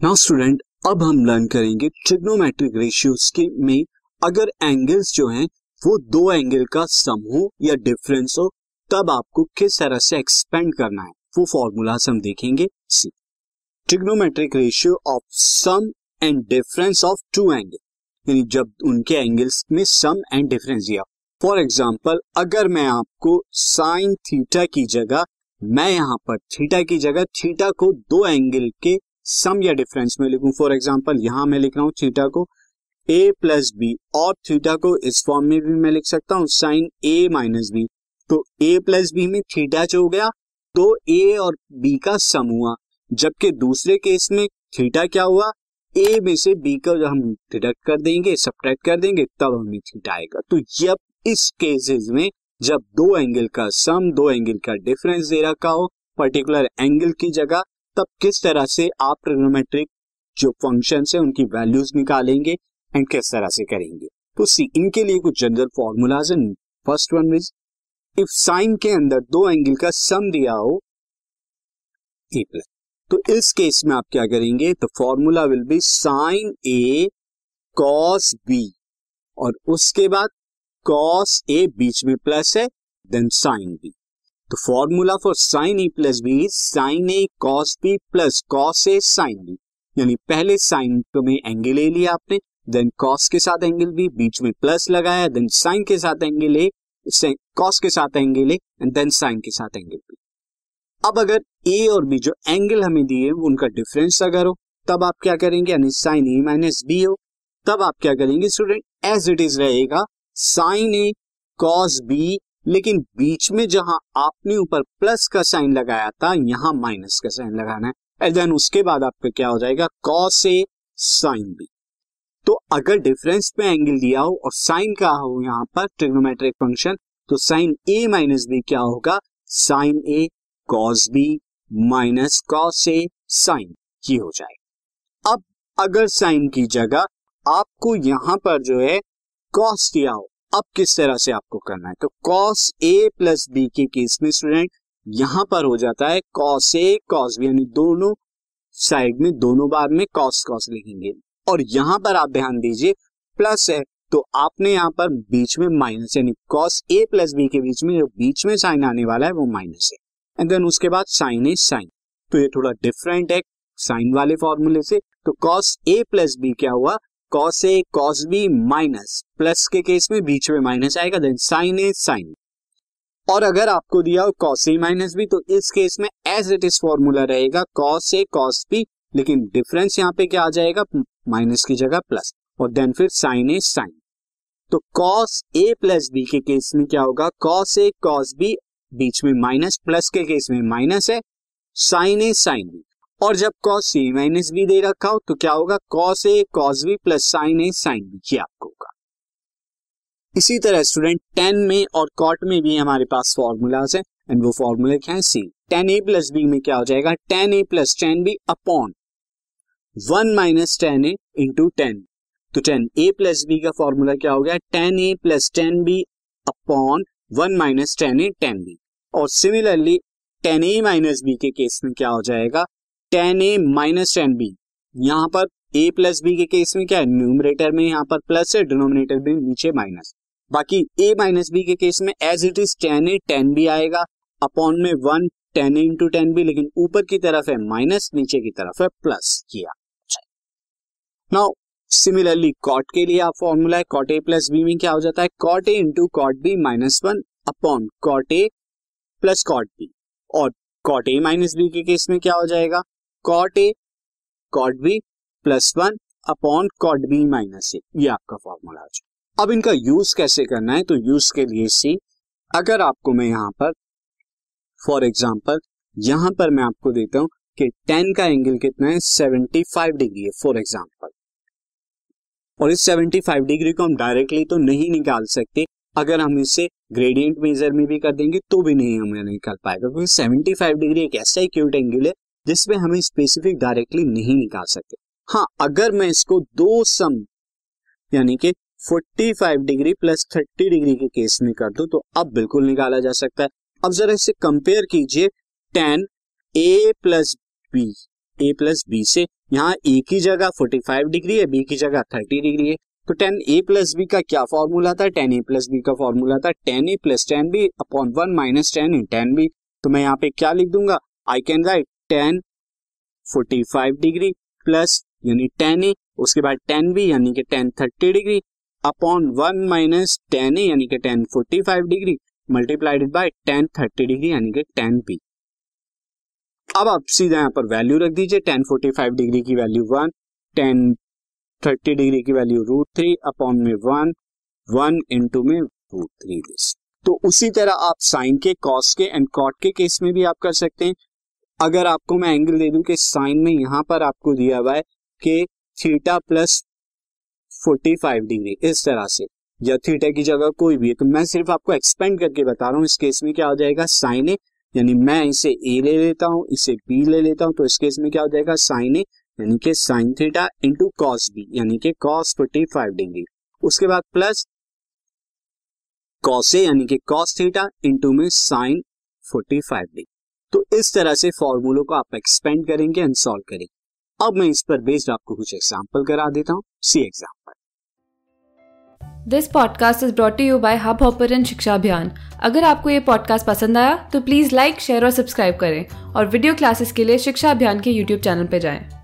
Now student अब हम learn करेंगे ट्रिग्नोमेट्रिक रेशियोज के में अगर एंगल्स जो हैं, वो दो एंगल का सम हो या डिफरेंस हो, तब आपको किस तरह से एक्सपेंड करना है, वो फॉर्मूला हम देखेंगे। सी trigonometric ratio of sum and difference of two angle यानी जब उनके एंगल्स में सम एंड डिफरेंस दिया। फॉर एग्ज़ाम्पल अगर मैं आपको साइन थीटा की जगह, मैं यहाँ पर थीटा की जगह थीटा को दो एंगल के सम या डिफरेंस में लिखूं। फॉर एग्जांपल यहाँ मैं लिख रहा हूँ थीटा को ए प्लस बी और थीटा को इस फॉर्म में भी मैं लिख सकता हूँ साइन ए माइनस बी तो ए प्लस बी में थीटा जो हो गया तो ए और बी का सम हुआ, जबकि दूसरे केस में थीटा क्या हुआ? ए में से बी का हम डिडक्ट कर देंगे सब्ट्रैक्ट कर देंगे, तब हमें थीटा आएगा। तो जब इस केसेस में जब दो एंगल का सम दो एंगल का डिफरेंस दे रखा हो पर्टिकुलर एंगल की जगह तब किस तरह से आप ट्रिग्नोमेट्रिक जो फ़ंक्शन है, उनकी वैल्यूज़ निकालेंगे एंड किस तरह से करेंगे? तो सी इनके लिए कुछ जनरल फॉर्मूलाज है। First one is if sine के अंदर दो एंगल का सम दिया हो ए प्लस तो इस केस में आप क्या करेंगे? तो formula will be sine A cos B और उसके बाद कॉस ए बीच में प्लस है देन साइन बी तो formula for sine A plus B sine A cos B plus cos A sine B यानी पहले साइन में एंगल ले लिया आपने देन कॉस के साथ एंगल बी बीच में प्लस लगाया देन साइन के साथ एंगल ए कॉस के साथ angle A and then sine के साथ एंगल बी अब अगर ए और बी जो एंगल हमें दिए, उनका डिफरेंस अगर हो, तब आप क्या करेंगे? यानी साइन ए माइनस बी हो। तब आप क्या करेंगे स्टूडेंट एज इट इज़ रहेगा साइन ए कॉस बी लेकिन बीच में जहाँ आपने ऊपर प्लस का साइन लगाया था, यहाँ माइनस का साइन लगाना है। एंड देन उसके बाद आपका क्या हो जाएगा? कॉस ए साइन बी तो अगर डिफरेंस पे एंगल दिया हो और साइन का हो यहाँ पर ट्रिग्नोमेट्रिक फ़ंक्शन तो साइन ए माइनस बी क्या होगा? Sine A cos B minus cos A sine ये हो जाएगा। अब अगर साइन की जगह आपको यहाँ पर जो है कॉस दिया हो अब किस तरह से आपको करना है? तो कॉस ए प्लस बी के केस में स्टूडेंट यहाँ पर हो जाता है कॉस ए कॉस बी यानी दोनों साइड में, दोनों बार में कॉस कॉस लिखेंगे। और यहाँ पर आप ध्यान दीजिए प्लस है तो आपने यहाँ पर बीच में माइनस यानी कॉस ए प्लस बी के बीच में जो बीच में साइन आने वाला है, वो माइनस है। एंड देन उसके बाद साइन ए साइन तो ये थोड़ा डिफरेंट है साइन वाले फॉर्मूले से। तो कॉस ए प्लस बी क्या हुआ? Cos A cos B minus plus के केस में बीच में माइनस आएगा देन साइन ए साइन और अगर आपको दिया हो कॉस ए माइनस बी तो इस केस में एज इट इज़ फॉर्मूला रहेगा कॉस ए कॉस बी लेकिन डिफरेंस यहाँ पे क्या आ जाएगा माइनस की जगह प्लस और देन फिर साइन ए साइन तो कॉस ए प्लस बी के केस में क्या होगा कॉस ए कॉस बी बीच में माइनस प्लस के केस में माइनस है साइन ए साइन बी और जब कॉस सी माइनस बी दे रखा हो तो क्या होगा? Cos A cos B plus sine A sine B ये आपको होगा। इसी तरह स्टूडेंट टेन में और कॉट में भी हमारे पास फॉर्मूलाज है एंड वो फॉर्मूले क्या है? See tan A plus B में क्या हो जाएगा? Tan A plus tan B upon one minus tan A into tan तो टेन ए प्लस बी का फॉर्मूला क्या हो गया? Tan A plus tan B upon one minus tan A tan B और similarly tan A minus B के case में क्या हो जाएगा? Tan A minus tan B. यहाँ पर ए प्लस बी के केस में क्या है? न्यूमरेटर में यहाँ पर प्लस है, डिनोमिनेटर में नीचे माइनस। बाकी ए माइनस बी के केस में as it is tan A, tan B आएगा। अपॉन में one, tan A into tan B, लेकिन ऊपर की तरफ़ है माइनस, नीचे की तरफ़ है प्लस किया। नाउ सिमिलरली कॉट के लिए आप फॉर्मूला है। कॉट ए प्लस बी में क्या हो जाता है? Cot A into cot B minus one upon cot A plus cot B और कॉट ए माइनस बी के केस में क्या हो जाएगा? Cot A cot B plus one upon cot B minus A ये आपका फॉर्मूला हो। जाए अब इनका यूज़ कैसे करना है? तो यूज़ के लिए सी अगर आपको मैं यहाँ पर फॉर एग्ज़ाम्पल यहाँ पर मैं आपको देता हूँ कि टेन का एंगल कितना है? सेवेंटी फाइव डिग्री है फॉर एग्ज़ाम्पल और इस सेवेंटी फाइव डिग्री को हम डायरेक्टली तो नहीं निकाल सकते। अगर हम इसे ग्रेडियंट मेजर में भी कर देंगे तो भी नहीं हमें निकाल पाएगा, क्योंकि सेवेंटी फाइव डिग्री एक ऐसा एक्यूट एंगल है जिसमें हमें स्पेसिफिक डायरेक्टली नहीं निकाल सकते। हाँ अगर मैं इसको दो सम, यानी कि 45 डिग्री प्लस 30 डिग्री के केस में कर दू तो अब बिल्कुल निकाला जा सकता है। अब जरा इसे कंपेयर कीजिए। Tan A plus B A plus B से यहाँ ए की जगह 45 डिग्री है बी की जगह 30 डिग्री है। तो टेन ए प्लस बी का क्या फॉर्मूला था? टेन ए प्लस बी का फॉर्मूला था tan A plus tan B upon one minus tan in tan B तो मैं यहाँ पे क्या लिख दूँगा? I can write tan, forty five degree plus यानी टेन ए, उसके बाद टेन बी यानी कि tan thirty degree upon one minus tan A यानी कि tan forty five degree multiplied by tan thirty degree यानी कि टेन बी। अब आप सीधा यहाँ पर वैल्यू रख दीजिए, टेन फोर्टी फाइव डिग्री की value one, tan thirty degree की वैल्यू रूट थ्री अपॉन में वन वन इंटू में रूट थ्री तो उसी तरह आप साइन के, कॉस के एंड कॉट के केस में भी आप कर सकते हैं। अगर आपको मैं एंगल दे दूँ कि साइन में यहाँ पर आपको दिया हुआ है कि theta plus forty five degree इस तरह से, या थीटा की जगह कोई भी है तो मैं सिर्फ़ आपको एक्सपेंड करके बता रहा हूँ, इस केस में क्या हो जाएगा साइन ए, यानी मैं इसे ए ले लेता हूँ, इसे बी ले लेता हूँ तो इस केस में क्या हो जाएगा साइन ए, यानी कि sine theta into cos B यानी कि कॉस फोर्टी फाइव डिग्री उसके बाद प्लस कॉस ए यानी कि कॉस थीटा इंटू में साइन फोर्टी फाइव डिग्री तो इस तरह से फॉर्मूलों को आप एक्सपेंड करेंगे एंड सॉल्व करेंगे। अब मैं इस पर बेस्ड आपको कुछ एग्ज़ाम्पल करा देता हूँ। See example this podcast is brought you by Hubhopper Shiksha Abhiyan अगर आपको ये पॉडकास्ट पसंद आया तो प्लीज़ लाइक शेयर और सब्सक्राइब करें। और वीडियो क्लासेस के लिए शिक्षा अभियान के यूट्यूब चैनल पर जाएँ।